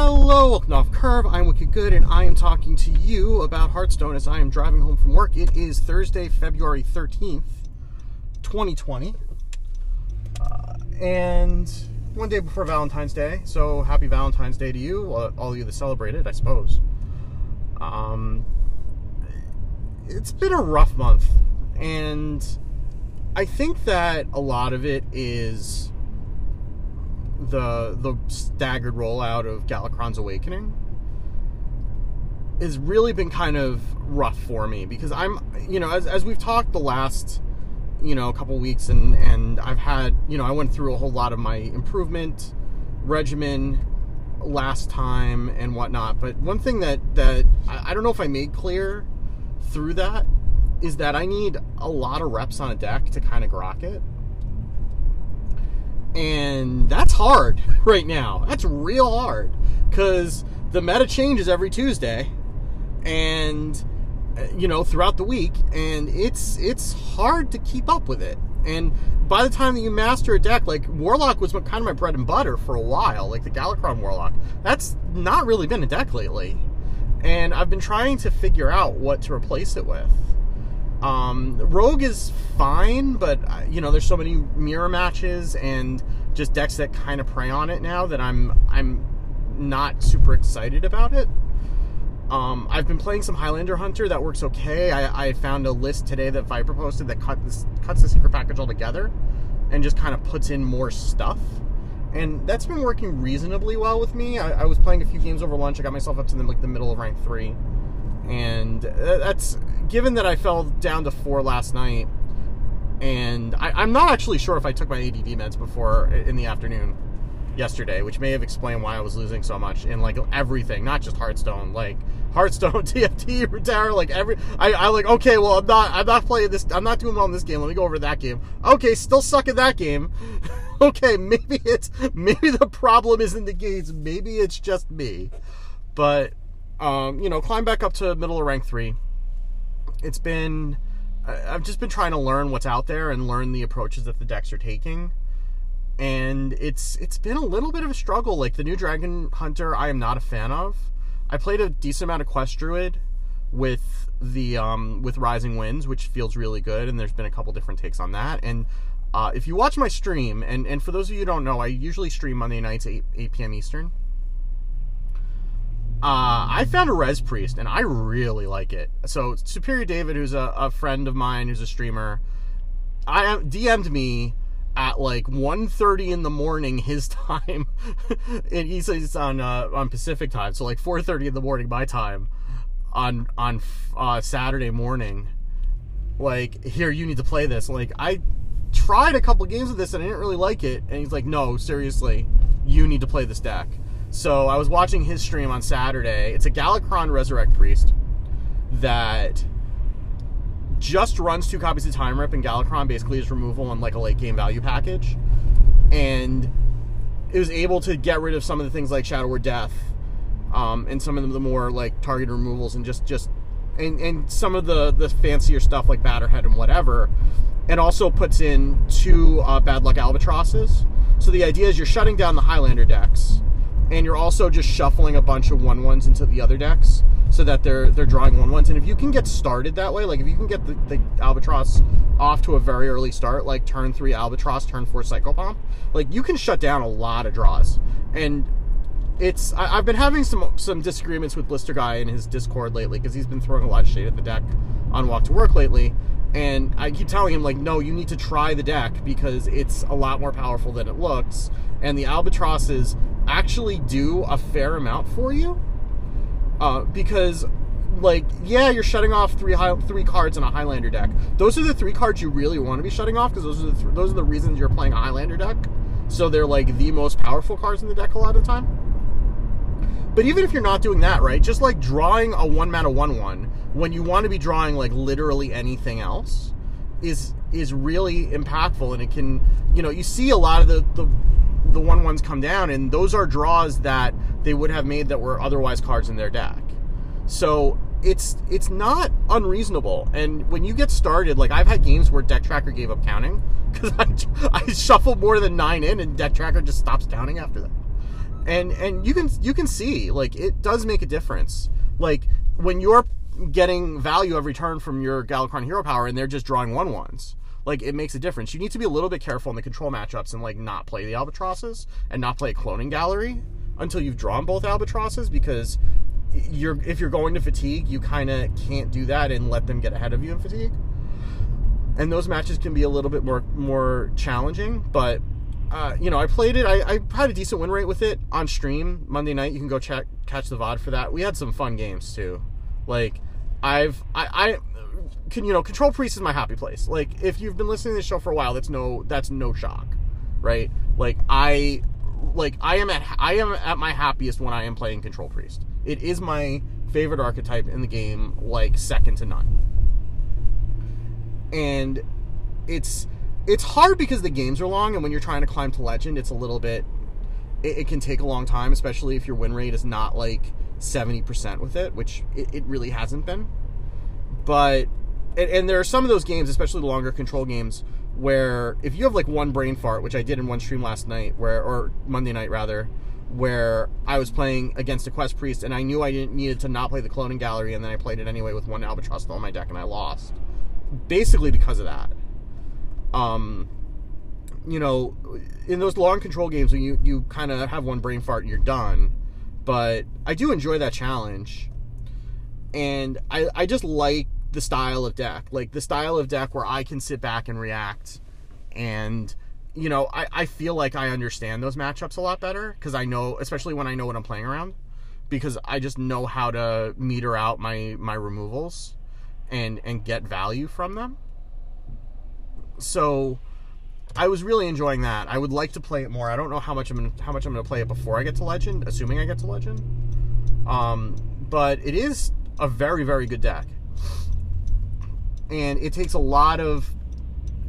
Hello, welcome off Curve. I'm Wicked Good, and I am talking to you about Hearthstone as I am driving home from work. It is Thursday, February 13th, 2020, uh, and one day before Valentine's Day. So happy Valentine's Day to you, all of you that celebrate it, I suppose. Um, it's been a rough month, and I think that a lot of it is the the staggered rollout of Galakrond's Awakening has really been kind of rough for me because I'm you know as, as we've talked the last you know a couple weeks and and I've had you know I went through a whole lot of my improvement regimen last time and whatnot. But one thing that that I, I don't know if I made clear through that is that I need a lot of reps on a deck to kind of grok it and that's hard right now. That's real hard because the meta changes every Tuesday, and you know throughout the week, and it's it's hard to keep up with it. And by the time that you master a deck, like Warlock was kind of my bread and butter for a while, like the Galakrond Warlock. That's not really been a deck lately, and I've been trying to figure out what to replace it with. Um, Rogue is fine, but uh, you know, there's so many mirror matches and just decks that kind of prey on it now that I'm I'm not super excited about it. Um, I've been playing some Highlander Hunter that works okay. I, I found a list today that Viper posted that cut this, cuts the secret package altogether and just kind of puts in more stuff. And that's been working reasonably well with me. I, I was playing a few games over lunch. I got myself up to like the middle of rank three, and uh, that's given that I fell down to four last night, and I, am not actually sure if I took my ADD meds before in the afternoon yesterday, which may have explained why I was losing so much in like everything, not just Hearthstone, like Hearthstone, TFT, Runeterra, like every. I, I like okay, well I'm not I'm not playing this. I'm not doing well in this game. Let me go over that game. Okay, still suck at that game. okay, maybe it's maybe the problem isn't the games. Maybe it's just me. But um, you know, climb back up to middle of rank three it's been I've just been trying to learn what's out there and learn the approaches that the decks are taking. And it's it's been a little bit of a struggle. Like the new Dragon Hunter, I am not a fan of. I played a decent amount of Quest Druid with the um, with Rising Winds, which feels really good. And there's been a couple different takes on that. And uh, if you watch my stream, and, and for those of you who don't know, I usually stream Monday nights 8, 8 p.m. Eastern. Uh, I found a Res Priest and I really like it. So Superior David, who's a, a friend of mine, who's a streamer, I DM'd me at like 1.30 in the morning his time, and he says it's on uh, on Pacific time, so like 4:30 in the morning my time, on on uh, Saturday morning. Like here, you need to play this. Like I tried a couple games of this and I didn't really like it, and he's like, no, seriously, you need to play this deck. So I was watching his stream on Saturday. It's a Galakrond Resurrect Priest that just runs two copies of Time Rip, and Galakrond basically is removal on like a late game value package. And it was able to get rid of some of the things like Shadow Word Death, um, and some of the more like target removals, and just just and, and some of the the fancier stuff like Batterhead and whatever. And also puts in two uh, Bad Luck Albatrosses. So the idea is you're shutting down the Highlander decks and you're also just shuffling a bunch of one ones into the other decks so that they're they're drawing one ones. And if you can get started that way, like if you can get the, the albatross off to a very early start, like turn three albatross, turn four psychopomp, like you can shut down a lot of draws. And it's I, have been having some some disagreements with Blister Guy in his Discord lately because he's been throwing a lot of shade at the deck on Walk to Work lately. And I keep telling him like, no, you need to try the deck because it's a lot more powerful than it looks. And the albatrosses actually do a fair amount for you. Uh, because like yeah you're shutting off three high, three cards in a highlander deck. Those are the three cards you really want to be shutting off because those are the th- those are the reasons you're playing a highlander deck. So they're like the most powerful cards in the deck a lot of the time. But even if you're not doing that right just like drawing a one mana one one when you want to be drawing like literally anything else is is really impactful and it can you know you see a lot of the the the one ones come down, and those are draws that they would have made that were otherwise cards in their deck. So it's it's not unreasonable. And when you get started, like I've had games where Deck Tracker gave up counting because I, I shuffled more than nine in, and Deck Tracker just stops counting after that. and and you can you can see like it does make a difference. Like when you're getting value every turn from your Galakrond hero power, and they're just drawing one ones. Like it makes a difference. You need to be a little bit careful in the control matchups and like not play the albatrosses and not play a cloning gallery until you've drawn both albatrosses because you're if you're going to fatigue, you kind of can't do that and let them get ahead of you in fatigue. And those matches can be a little bit more more challenging, but uh, you know, I played it. I, I, had a decent win rate with it on stream Monday night. You can go check catch the VOD for that. We had some fun games too. Like I've I, I can you know control priest is my happy place. Like if you've been listening to the show for a while, that's no that's no shock, right? Like I like I am at I am at my happiest when I am playing control priest. It is my favorite archetype in the game, like second to none. And it's it's hard because the games are long, and when you're trying to climb to legend, it's a little bit. It, it can take a long time, especially if your win rate is not like seventy percent with it, which it, it really hasn't been. But and, and there are some of those games, especially the longer control games, where if you have like one brain fart, which I did in one stream last night, where or Monday night rather, where I was playing against a quest priest and I knew I didn't needed to not play the cloning gallery, and then I played it anyway with one albatross on my deck and I lost, basically because of that um, you know, in those long control games when you, you kind of have one brain fart and you're done. But I do enjoy that challenge. And I, I just like the style of deck. Like the style of deck where I can sit back and react. And, you know, I, I feel like I understand those matchups a lot better because I know, especially when I know what I'm playing around, because I just know how to meter out my, my removals and, and get value from them so I was really enjoying that. I would like to play it more. I don't know how much I'm gonna, how much I'm going to play it before I get to Legend, assuming I get to Legend. Um, but it is a very very good deck, and it takes a lot of,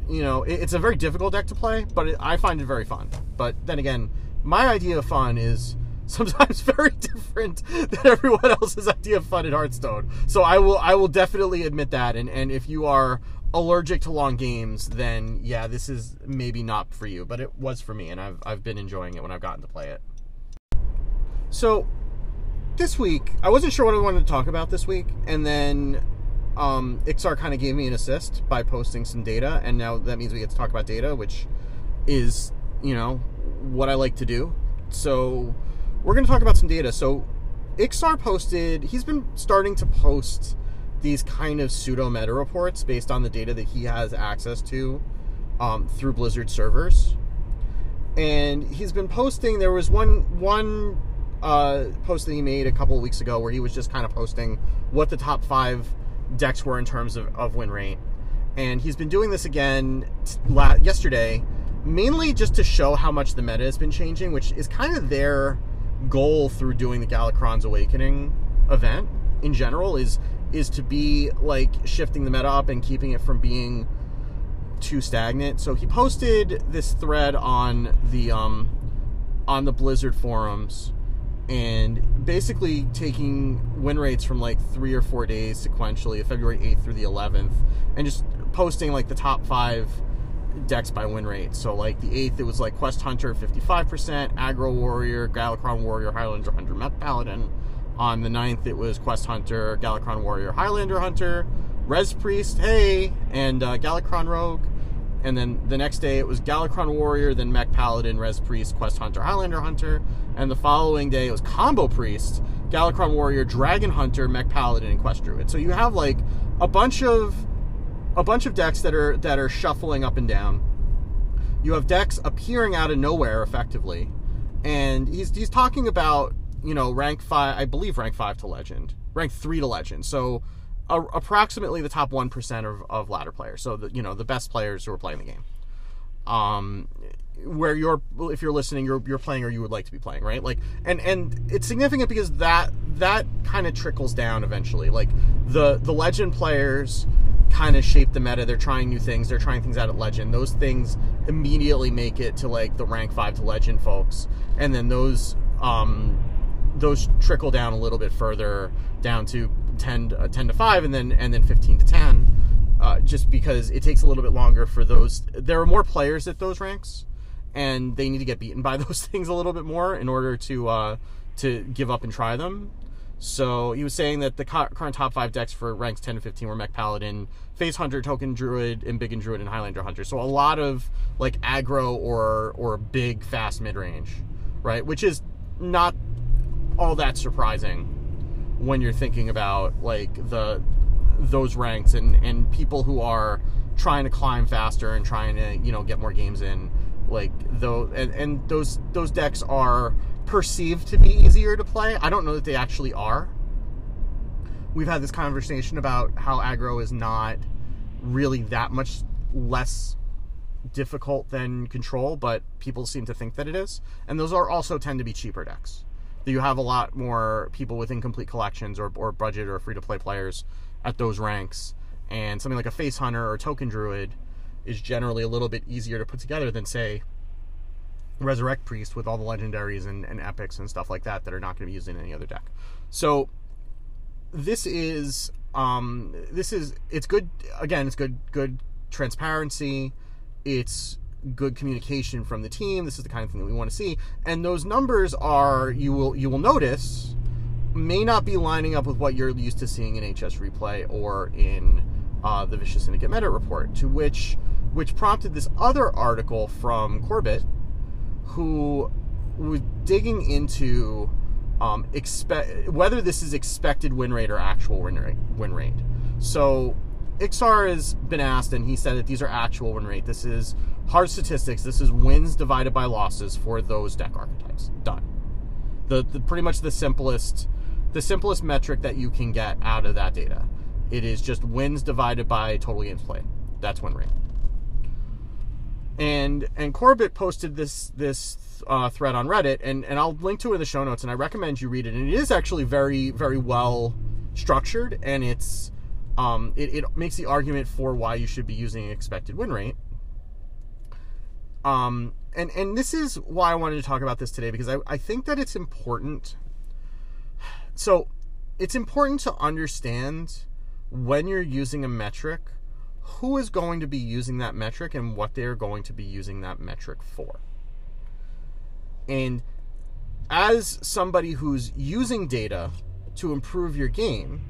you know, it, it's a very difficult deck to play, but it, I find it very fun. But then again, my idea of fun is sometimes very different than everyone else's idea of fun at Hearthstone. So I will I will definitely admit that. And and if you are allergic to long games, then yeah, this is maybe not for you. But it was for me, and I've I've been enjoying it when I've gotten to play it. So this week, I wasn't sure what I wanted to talk about this week, and then um, Iksar kind of gave me an assist by posting some data, and now that means we get to talk about data, which is you know what I like to do. So we're going to talk about some data. So Iksar posted, he's been starting to post these kind of pseudo meta reports based on the data that he has access to um, through Blizzard servers. And he's been posting. There was one one uh, post that he made a couple of weeks ago where he was just kind of posting what the top five decks were in terms of, of win rate. And he's been doing this again t- yesterday, mainly just to show how much the meta has been changing, which is kind of their goal through doing the Galakrond's Awakening event in general is is to be like shifting the meta up and keeping it from being too stagnant. So he posted this thread on the um on the Blizzard forums and basically taking win rates from like 3 or 4 days sequentially, February 8th through the 11th and just posting like the top 5 decks by win rate. So like the 8th it was like Quest Hunter 55%, Aggro Warrior, Galakrond Warrior, Highlander Hunter, Mech Paladin on the 9th, it was Quest Hunter, Galakrond Warrior, Highlander Hunter, Res Priest, hey, and uh, Galakrond Rogue. And then the next day, it was Galakrond Warrior, then Mech Paladin, Res Priest, Quest Hunter, Highlander Hunter. And the following day, it was Combo Priest, Galakrond Warrior, Dragon Hunter, Mech Paladin, and Quest Druid. So you have like a bunch of a bunch of decks that are that are shuffling up and down. You have decks appearing out of nowhere, effectively, and he's he's talking about you know, rank five, I believe rank five to legend, rank three to legend. So uh, approximately the top 1% of, of ladder players. So, the, you know, the best players who are playing the game. Um, where you're, if you're listening, you're, you're playing or you would like to be playing, right? Like, and, and it's significant because that, that kind of trickles down eventually. Like the, the legend players kind of shape the meta. They're trying new things. They're trying things out at legend. Those things immediately make it to like the rank five to legend folks. And then those, um, those trickle down a little bit further down to 10, uh, 10 to 5 and then and then 15 to 10 uh, just because it takes a little bit longer for those there are more players at those ranks and they need to get beaten by those things a little bit more in order to uh, to give up and try them. So he was saying that the current top five decks for ranks 10 to 15 were Mech Paladin, Face Hunter, Token Druid, Embiggen Druid, and Highlander Hunter. So a lot of like aggro or or big fast mid range, right? Which is not all that surprising when you're thinking about like the those ranks and and people who are trying to climb faster and trying to you know get more games in like though and, and those those decks are perceived to be easier to play. I don't know that they actually are. We've had this conversation about how aggro is not really that much less difficult than control but people seem to think that it is. And those are also tend to be cheaper decks you have a lot more people with incomplete collections or, or budget or free to play players at those ranks. And something like a face hunter or token druid is generally a little bit easier to put together than say resurrect priest with all the legendaries and, and epics and stuff like that that are not going to be used in any other deck. So this is um this is it's good again it's good good transparency. It's good communication from the team this is the kind of thing that we want to see and those numbers are you will you will notice may not be lining up with what you're used to seeing in HS replay or in uh, the Vicious Syndicate Meta report, to which which prompted this other article from Corbett, who was digging into um, expect whether this is expected win rate or actual win rate. Win rate. So Iksar has been asked, and he said that these are actual win rate. This is hard statistics. This is wins divided by losses for those deck archetypes. Done. The, the pretty much the simplest the simplest metric that you can get out of that data. It is just wins divided by total games played. That's win rate. And and Corbett posted this this uh, thread on Reddit, and and I'll link to it in the show notes, and I recommend you read it. And it is actually very very well structured, and it's um, it, it makes the argument for why you should be using expected win rate. Um, and and this is why I wanted to talk about this today because I, I think that it's important so it's important to understand when you're using a metric who is going to be using that metric and what they're going to be using that metric for. And as somebody who's using data to improve your game,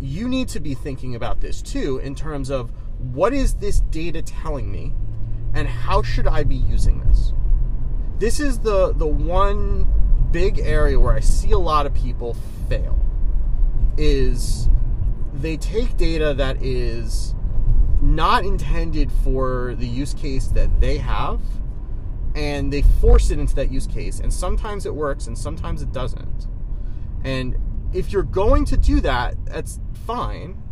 you need to be thinking about this too in terms of what is this data telling me and how should I be using this? This is the the one big area where I see a lot of people fail is they take data that is not intended for the use case that they have and they force it into that use case and sometimes it works and sometimes it doesn't and if you're going to do that that's fine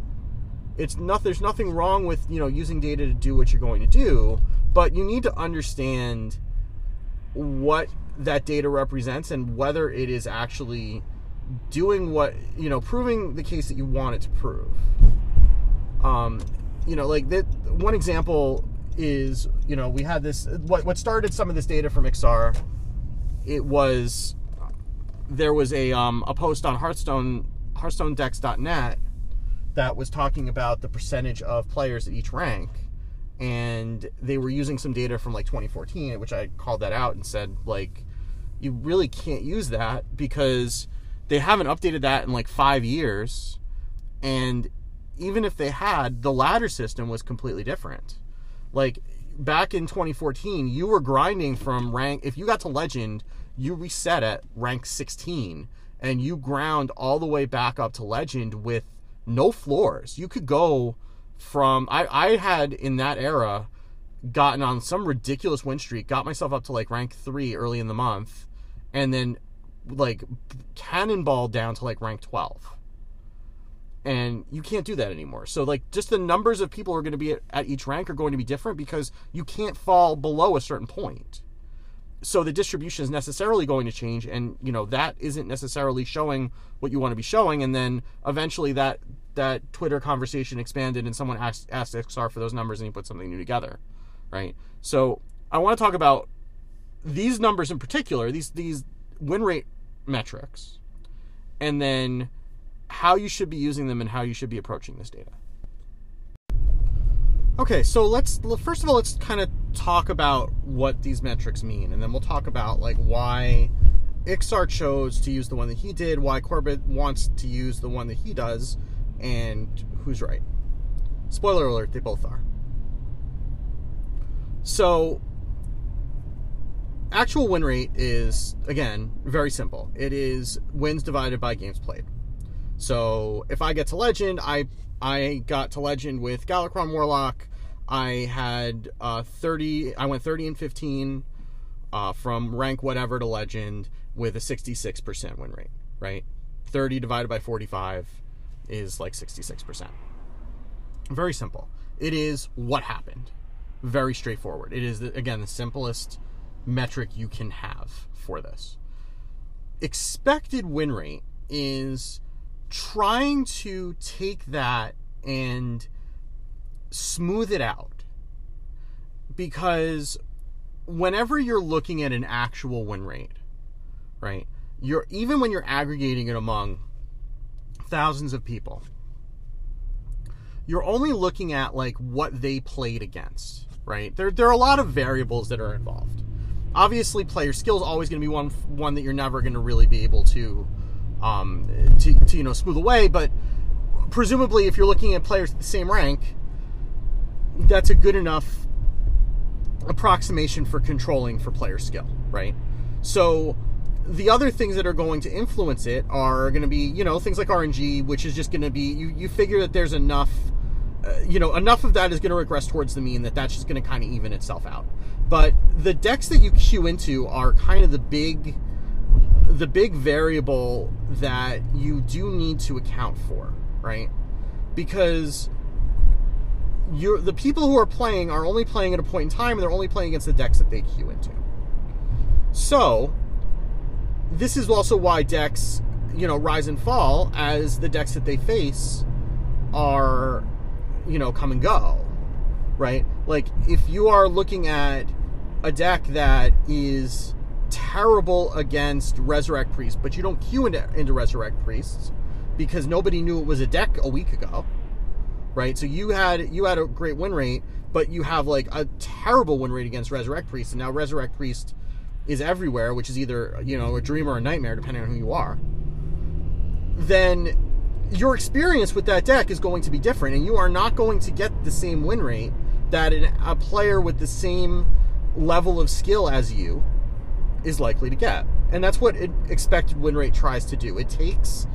it's not there's nothing wrong with you know using data to do what you're going to do but you need to understand what that data represents and whether it is actually doing what you know proving the case that you want it to prove um you know like that one example is you know we had this what what started some of this data from Iksar. it was there was a um a post on Hearthstone hearthstonedex.net that was talking about the percentage of players at each rank and they were using some data from like 2014 which I called that out and said like you really can't use that because they haven't updated that in like five years. And even if they had, the ladder system was completely different. Like back in 2014, you were grinding from rank, if you got to legend, you reset at rank 16 and you ground all the way back up to legend with no floors. You could go from, I, I had in that era gotten on some ridiculous win streak, got myself up to like rank three early in the month, and then like cannonball down to like rank 12 and you can't do that anymore. So like just the numbers of people who are going to be at, at, each rank are going to be different because you can't fall below a certain point. So the distribution is necessarily going to change and you know that isn't necessarily showing what you want to be showing and then eventually that that twitter conversation expanded and someone asked asked Iksar for those numbers and he put something new together right so i want to talk about these numbers in particular these these win rate metrics and then how you should be using them and how you should be approaching this data. Okay, so let's first of all let's kind of talk about what these metrics mean, and then we'll talk about like why Iksar chose to use the one that he did, why Corbett wants to use the one that he does, and who's right. Spoiler alert: they both are. So, actual win rate is again very simple. It is wins divided by games played. So if I get to legend, I I got to legend with Galakrond Warlock. I had uh, 30. I went 30 and 15 uh, from rank whatever to legend with a 66% win rate. Right, 30 divided by 45 is like 66%. Very simple. It is what happened. Very straightforward. It is again the simplest metric you can have for this. Expected win rate is trying to take that and smooth it out. Because whenever you're looking at an actual win rate, right? You're even when you're aggregating it among thousands of people, you're only looking at like what they played against, right? There there are a lot of variables that are involved. Obviously player skill is always going to be one one that you're never going to really be able to um, to, to you know smooth away but presumably if you're looking at players at the same rank that's a good enough approximation for controlling for player skill right? So the other things that are going to influence it are going to be you know things like rng which is just going to be you, you figure that there's enough uh, you know enough of that is going to regress towards the mean that that's just going to kind of even itself out but the decks that you queue into are kind of the big the big variable that you do need to account for, right? Because you're the people who are playing are only playing at a point in time and they're only playing against the decks that they queue into. So this is also why decks, you know, rise and fall as the decks that they face are, you know, come and go. Right? Like if you are looking at a deck that is terrible against Resurrect Priests, but you don't queue into, into Resurrect Priests because nobody knew it was a deck a week ago, right? So you had you had a great win rate, but you have like a terrible win rate against Resurrect Priest, and now Resurrect Priest is everywhere, which is either you know a dream or a nightmare, depending on who you are. Then your experience with that deck is going to be different, and you are not going to get the same win rate that an, a player with the same level of skill as you is likely to get. And that's what it, expected win rate tries to do. It takes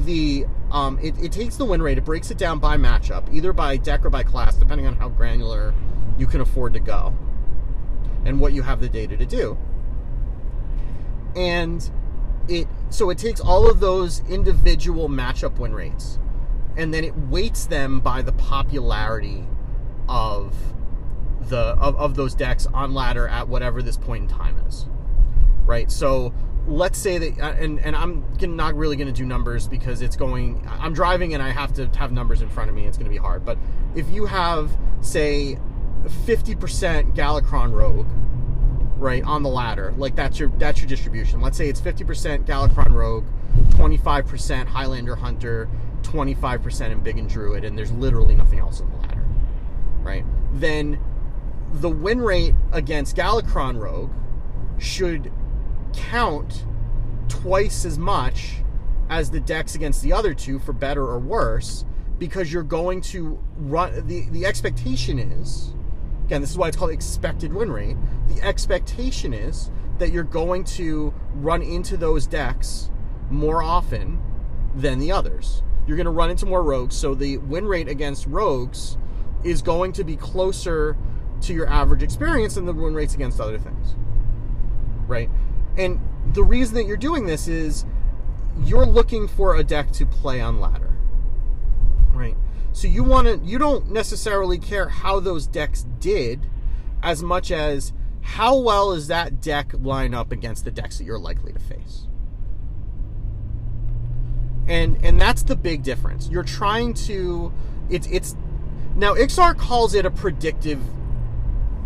the um, it, it takes the win rate, it breaks it down by matchup, either by deck or by class, depending on how granular you can afford to go and what you have the data to do. And it so it takes all of those individual matchup win rates and then it weights them by the popularity of the of, of those decks on ladder at whatever this point in time is right? So let's say that uh, and and i'm not really going to do numbers because it's going i'm driving and i have to have numbers in front of me it's going to be hard but if you have say 50% Galakrond rogue right on the ladder. Like that's your that's your distribution. Let's say it's 50% Galakrond rogue 25% highlander hunter 25% Embiggen druid and there's literally nothing else on the ladder right? Then the win rate against Galakrond Rogue should count twice as much as the decks against the other two for better or worse because you're going to run the the expectation is again this is why it's called expected win rate the expectation is that you're going to run into those decks more often than the others you're going to run into more rogues so the win rate against rogues is going to be closer to your average experience than the win rates against other things. Right? And the reason that you're doing this is you're looking for a deck to play on ladder. Right? So you want to you don't necessarily care how those decks did as much as how well is that deck line up against the decks that you're likely to face. And and that's the big difference. You're trying to it's it's now Iksar calls it a predictive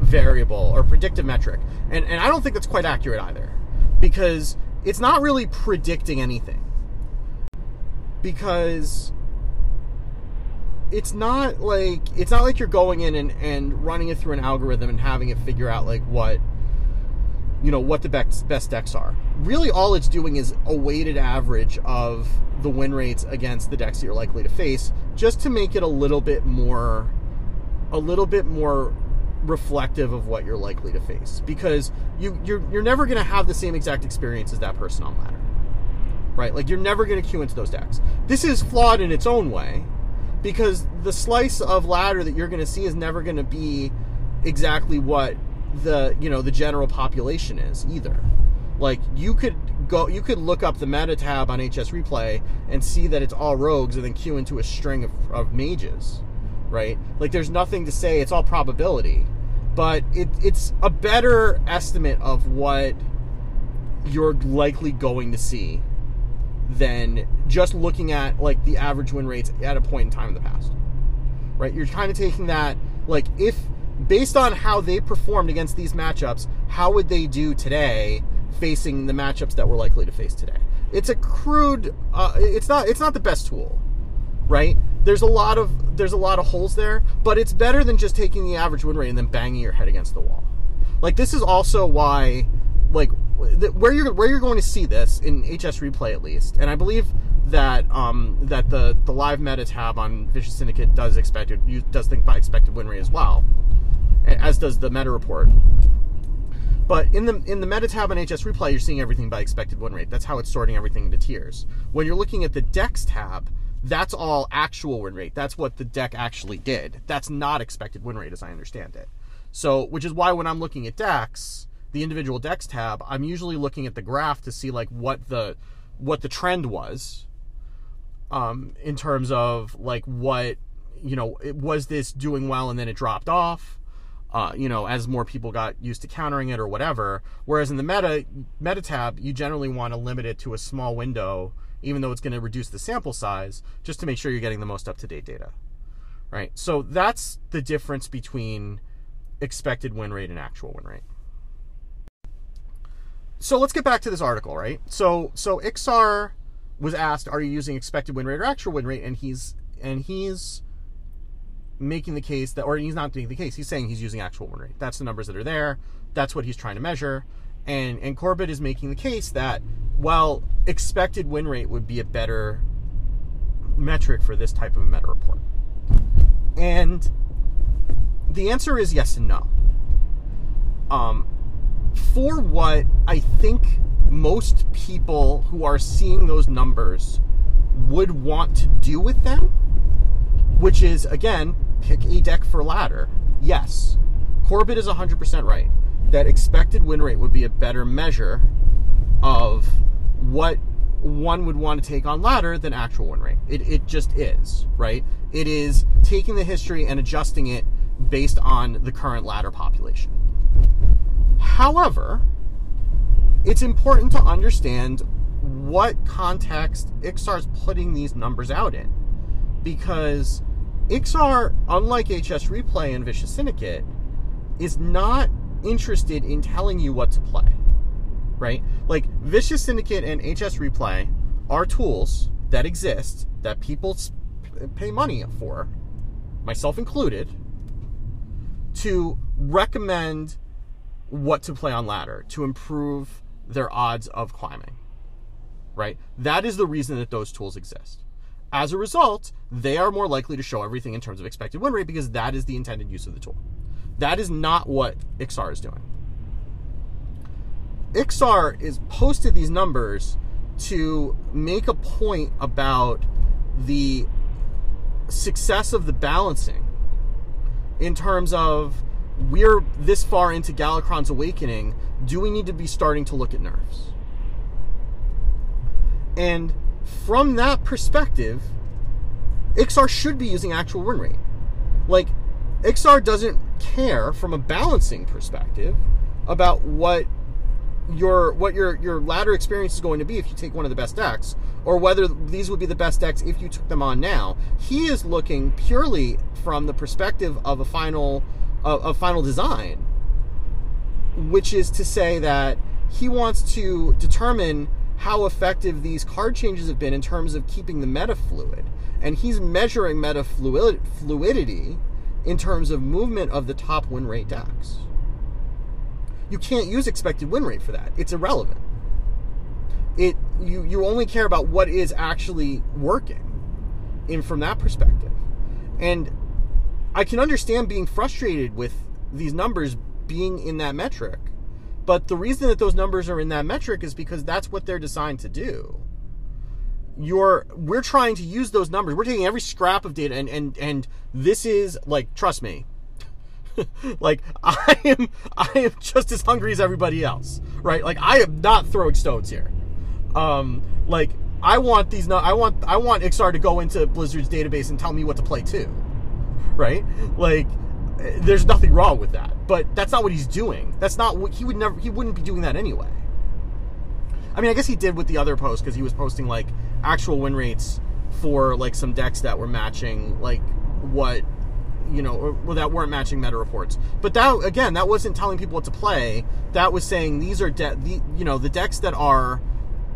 variable or predictive metric. And, and I don't think that's quite accurate either because it's not really predicting anything. Because it's not like it's not like you're going in and, and running it through an algorithm and having it figure out like what you know what the best best decks are. Really, all it's doing is a weighted average of the win rates against the decks that you're likely to face, just to make it a little bit more, a little bit more reflective of what you're likely to face. Because you you're you're never going to have the same exact experience as that person on ladder, right? Like you're never going to queue into those decks. This is flawed in its own way, because the slice of ladder that you're going to see is never going to be exactly what the you know the general population is either. Like you could go, you could look up the meta tab on HS Replay and see that it's all rogues, and then queue into a string of, of mages, right? Like there's nothing to say; it's all probability, but it, it's a better estimate of what you're likely going to see than just looking at like the average win rates at a point in time in the past, right? You're kind of taking that like if based on how they performed against these matchups, how would they do today facing the matchups that we're likely to face today? It's a crude. Uh, it's not. It's not the best tool, right? There's a lot of there's a lot of holes there, but it's better than just taking the average win rate and then banging your head against the wall. Like this is also why, where you're where you're going to see this in HS replay at least, and I believe that um, that the the live meta tab on Vicious Syndicate does expected you does think by expected win rate as well as does the meta report. But in the in the meta tab on HS Replay, you're seeing everything by expected win rate. That's how it's sorting everything into tiers. When you're looking at the Decks tab, that's all actual win rate. That's what the deck actually did. That's not expected win rate, as I understand it. So, which is why when I'm looking at decks, the individual decks tab, I'm usually looking at the graph to see like what the what the trend was, um, in terms of like what you know, it, was this doing well and then it dropped off uh, you know, as more people got used to countering it or whatever. Whereas in the meta meta tab, you generally want to limit it to a small window, even though it's going to reduce the sample size, just to make sure you're getting the most up to date data. Right. So that's the difference between expected win rate and actual win rate. So let's get back to this article, right? So so Iksar was asked, "Are you using expected win rate or actual win rate?" And he's and he's making the case that, or he's not making the case, he's saying he's using actual win rate. That's the numbers that are there. That's what he's trying to measure. And, and Corbett is making the case that, well, expected win rate would be a better metric for this type of meta report. And the answer is yes and no. Um, for what I think most people who are seeing those numbers would want to do with them, which is, again, pick a deck for ladder, yes, Corbett is 100% right. That expected win rate would be a better measure of what one would want to take on ladder than actual win rate. It, it just is, right? It is taking the history and adjusting it based on the current ladder population. However, it's important to understand what context Iksar's putting these numbers out in. Because Iksar, unlike HS Replay and Vicious Syndicate, is not interested in telling you what to play. Right? Like, Vicious Syndicate and HS Replay are tools that exist that people pay money for, myself included, to recommend what to play on ladder to improve their odds of climbing. Right? That is the reason that those tools exist. As a result, they are more likely to show everything in terms of expected win rate because that is the intended use of the tool. That is not what Iksar is doing. Iksar is posted these numbers to make a point about the success of the balancing in terms of we're this far into Galakrond's awakening. Do we need to be starting to look at nerfs? And from that perspective, Iksar should be using actual win rate. Like, Iksar doesn't care from a balancing perspective about what your what your your ladder experience is going to be if you take one of the best decks, or whether these would be the best decks if you took them on now. He is looking purely from the perspective of a final of, of final design, which is to say that he wants to determine how effective these card changes have been in terms of keeping the meta fluid. And he's measuring meta fluid, fluidity in terms of movement of the top win rate decks. You can't use expected win rate for that. It's irrelevant. It you you only care about what is actually working in from that perspective. And I can understand being frustrated with these numbers being in that metric. But the reason that those numbers are in that metric is because that's what they're designed to do. You're we're trying to use those numbers. We're taking every scrap of data and and and this is like trust me. like I am I am just as hungry as everybody else, right? Like I am not throwing stones here. Um like I want these I want I want Iksar to go into Blizzard's database and tell me what to play too. Right? Like there's nothing wrong with that. But that's not what he's doing. That's not what he would never he wouldn't be doing that anyway. I mean, I guess he did with the other post because he was posting like actual win rates for like some decks that were matching like what you know, or, well, that weren't matching meta reports. But that again, that wasn't telling people what to play. That was saying these are de- the you know the decks that are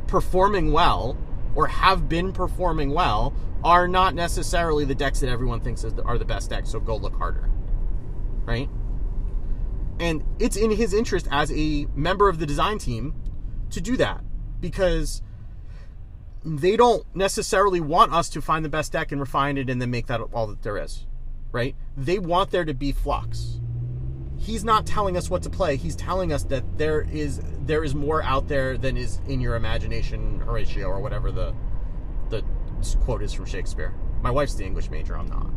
performing well or have been performing well are not necessarily the decks that everyone thinks are the best decks. So go look harder, right? And it's in his interest as a member of the design team to do that because they don't necessarily want us to find the best deck and refine it and then make that all that there is, right? They want there to be flux. He's not telling us what to play. He's telling us that there is there is more out there than is in your imagination, Horatio, or whatever the the quote is from Shakespeare. My wife's the English major. I'm not.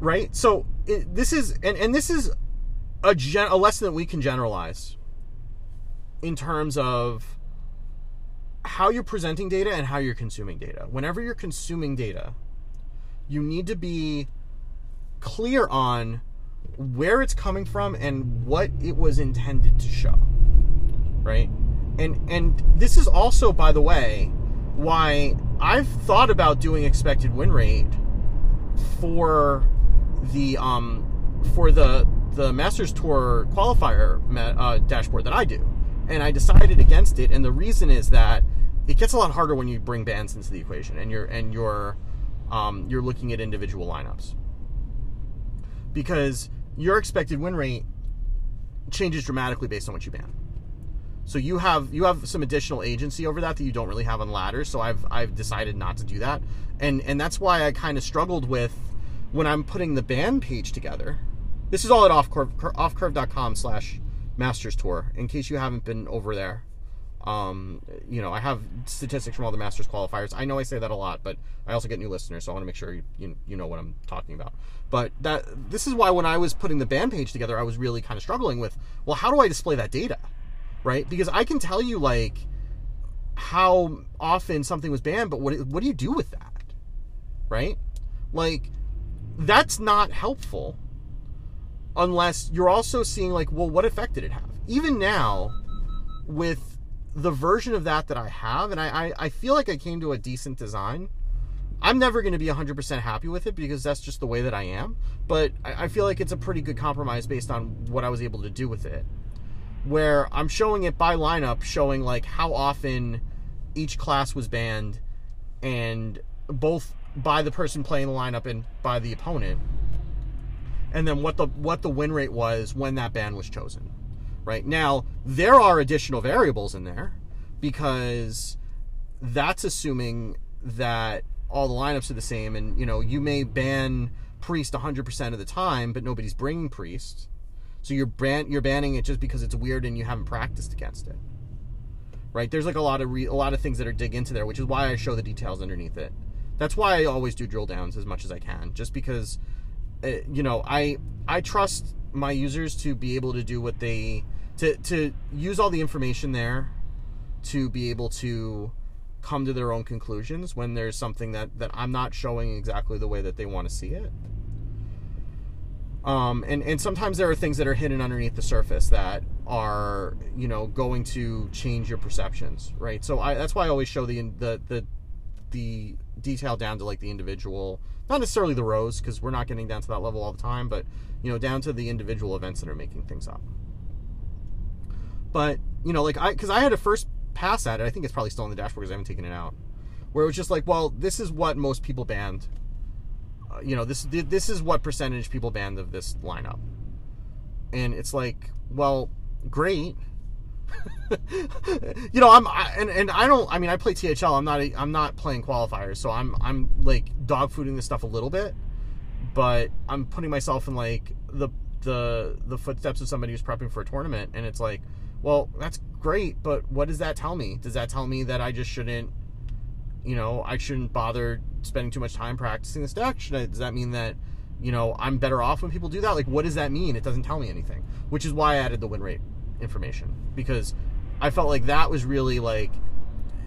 right? So it, this is and and this is a gen, a lesson that we can generalize in terms of how you're presenting data and how you're consuming data. Whenever you're consuming data, you need to be clear on where it's coming from and what it was intended to show. Right? And and this is also by the way why I've thought about doing expected win rate for the um for the the Masters Tour qualifier uh, dashboard that I do, and I decided against it. And the reason is that it gets a lot harder when you bring bans into the equation, and you're and you're um, you're looking at individual lineups because your expected win rate changes dramatically based on what you ban. So you have you have some additional agency over that that you don't really have on ladders. So I've I've decided not to do that, and and that's why I kind of struggled with when I'm putting the ban page together, this is all at offcurve, offcurve.com slash masters tour, in case you haven't been over there. Um, you know, I have statistics from all the Masters qualifiers. I know I say that a lot, but I also get new listeners, so I want to make sure you, you, you know what I'm talking about. But that this is why when I was putting the ban page together, I was really kind of struggling with, well, how do I display that data, right? Because I can tell you like how often something was banned, but what what do you do with that, right? Like that's not helpful unless you're also seeing like well what effect did it have even now with the version of that that i have and i i, I feel like i came to a decent design i'm never going to be 100% happy with it because that's just the way that i am but I, I feel like it's a pretty good compromise based on what i was able to do with it. Where i'm showing it by lineup showing like how often each class was banned and both by the person playing the lineup and by the opponent and then what the what the win rate was when that ban was chosen right? Now there are additional variables in there because that's assuming that all the lineups are the same and you know you may ban priest 100% of the time but nobody's bringing priest so you're ban- you're banning it just because it's weird and you haven't practiced against it. Right? There's like a lot of re- a lot of things that are dig into there which is why I show the details underneath it. That's why I always do drill downs as much as I can, just because, uh, you know, I I trust my users to be able to do what they to to use all the information there to be able to come to their own conclusions when there's something that that I'm not showing exactly the way that they want to see it. Um, and and sometimes there are things that are hidden underneath the surface that are you know going to change your perceptions, right? So I that's why I always show the the the the detail down to like the individual, not necessarily the rows because we're not getting down to that level all the time, but you know down to the individual events that are making things up. But you know, like I because I had a first pass at it. I think it's probably still on the dashboard because I haven't taken it out. Where it was just like, well, this is what most people banned. Uh, you know, this this is what percentage people banned of this lineup, and it's like, well, great. you know, I'm I, and and I don't. I mean, I play THL. I'm not. A, I'm not playing qualifiers, so I'm I'm like dog fooding this stuff a little bit, but I'm putting myself in like the the the footsteps of somebody who's prepping for a tournament, and it's like, well, that's great, but what does that tell me? Does that tell me that I just shouldn't, you know, I shouldn't bother spending too much time practicing this deck? Should I, does that mean that, you know, I'm better off when people do that? Like, what does that mean? It doesn't tell me anything, which is why I added the win rate information because I felt like that was really like,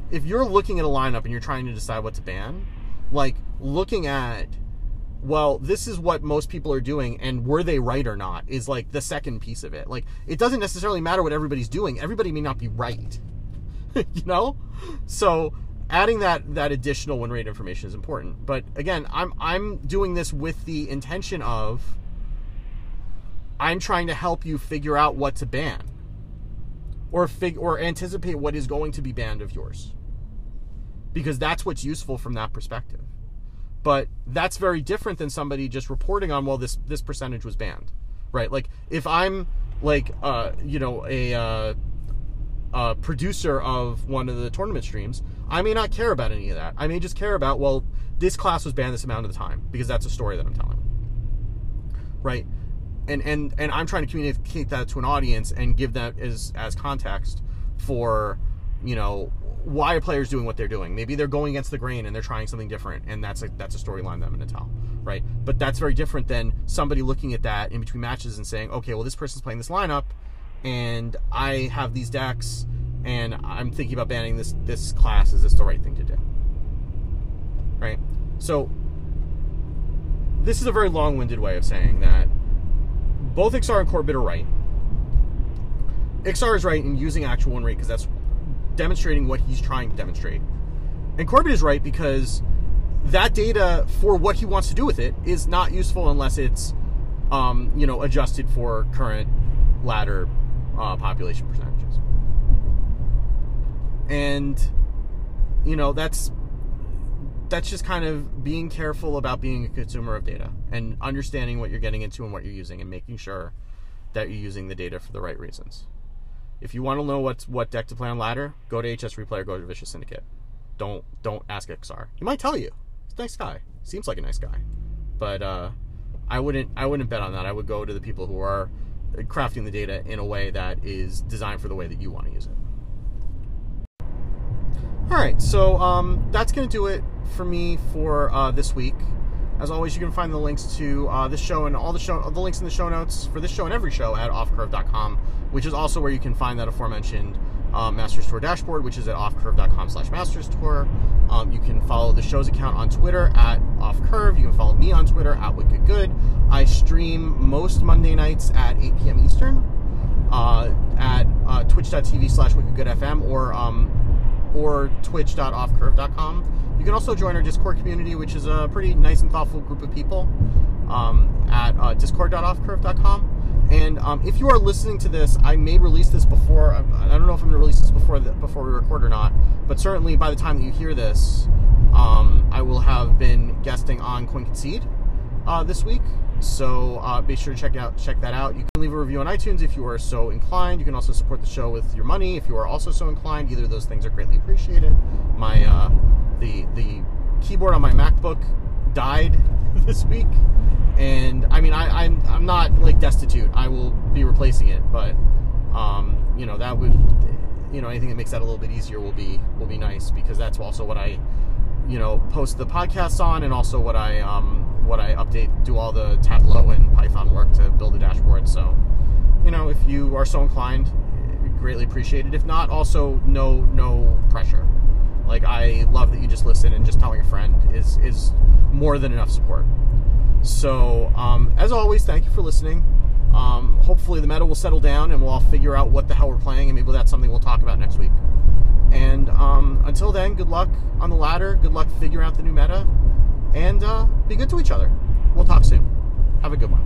if you're looking at a lineup and you're trying to decide what to ban, like looking at well, this is what most people are doing, and were they right or not is like the second piece of it. Like, it doesn't necessarily matter what everybody's doing. Everybody may not be right, you know. So, adding that that additional win rate information is important. But again, I'm I'm doing this with the intention of I'm trying to help you figure out what to ban, or fig or anticipate what is going to be banned of yours, because that's what's useful from that perspective but that's very different than somebody just reporting on well this this percentage was banned right? Like if i'm like uh you know a uh, uh producer of one of the tournament streams i may not care about any of that. I may just care about well this class was banned this amount of the time because that's a story that i'm telling right? And and and i'm trying to communicate that to an audience and give that as as context for you know why are players doing what they're doing? Maybe they're going against the grain and they're trying something different, and that's a that's a storyline that I'm going to tell, right? But that's very different than somebody looking at that in between matches and saying, okay, well this person's playing this lineup, and I have these decks, and I'm thinking about banning this this class. Is this the right thing to do? Right. So this is a very long-winded way of saying that both Iksar and Corbett are right. Iksar is right in using actual win rate because that's demonstrating what he's trying to demonstrate. And Corbett is right because that data for what he wants to do with it is not useful unless it's, um, you know, adjusted for current ladder uh, population percentages. And, you know, that's that's just kind of being careful about being a consumer of data and understanding what you're getting into and what you're using and making sure that you're using the data for the right reasons. If you want to know what's what deck to play on ladder, go to HS Replay or go to Vicious Syndicate. Don't don't ask Iksar. He might tell you. He's a nice guy. Seems like a nice guy. But uh, I wouldn't I wouldn't bet on that. I would go to the people who are crafting the data in a way that is designed for the way that you want to use it. All right, so um, that's going to do it for me for uh, this week. As always, you can find the links to uh, this show and all the show the links in the show notes for this show and every show at offcurve.com, which is also where you can find that aforementioned uh, Masters Tour dashboard, which is at offcurve.com slash Masters Tour. Um, you can follow the show's account on Twitter at offcurve. You can follow me on Twitter at Wicked Good. I stream most Monday nights at 8 p.m. Eastern uh, at uh, twitch.tv slash wickedgoodfm or um, or twitch.offcurve.com. You can also join our Discord community, which is a pretty nice and thoughtful group of people um, at uh, discord.offcurve.com. And um, if you are listening to this, I may release this before. I don't know if I'm going to release this before the, before we record or not, but certainly by the time that you hear this, um, I will have been guesting on Coin Concede uh, this week. So uh, be sure to check out check that out. You can leave a review on iTunes if you are so inclined. You can also support the show with your money if you are also so inclined. Either of those things are greatly appreciated. My uh, the the keyboard on my MacBook died this week, and I mean I I'm, I'm not like destitute. I will be replacing it, but um, you know that would you know anything that makes that a little bit easier will be will be nice because that's also what I you know post the podcasts on and also what I um, what I update do all the Tableau and Python work to build the dashboard. So you know if you are so inclined, greatly appreciated. If not, also no no pressure. Like I love that you just listen and just telling a friend is is more than enough support. So um, as always, thank you for listening. Um, hopefully the meta will settle down and we'll all figure out what the hell we're playing and maybe that's something we'll talk about next week. And um, until then, good luck on the ladder. Good luck figuring out the new meta, and uh, be good to each other. We'll talk soon. Have a good one.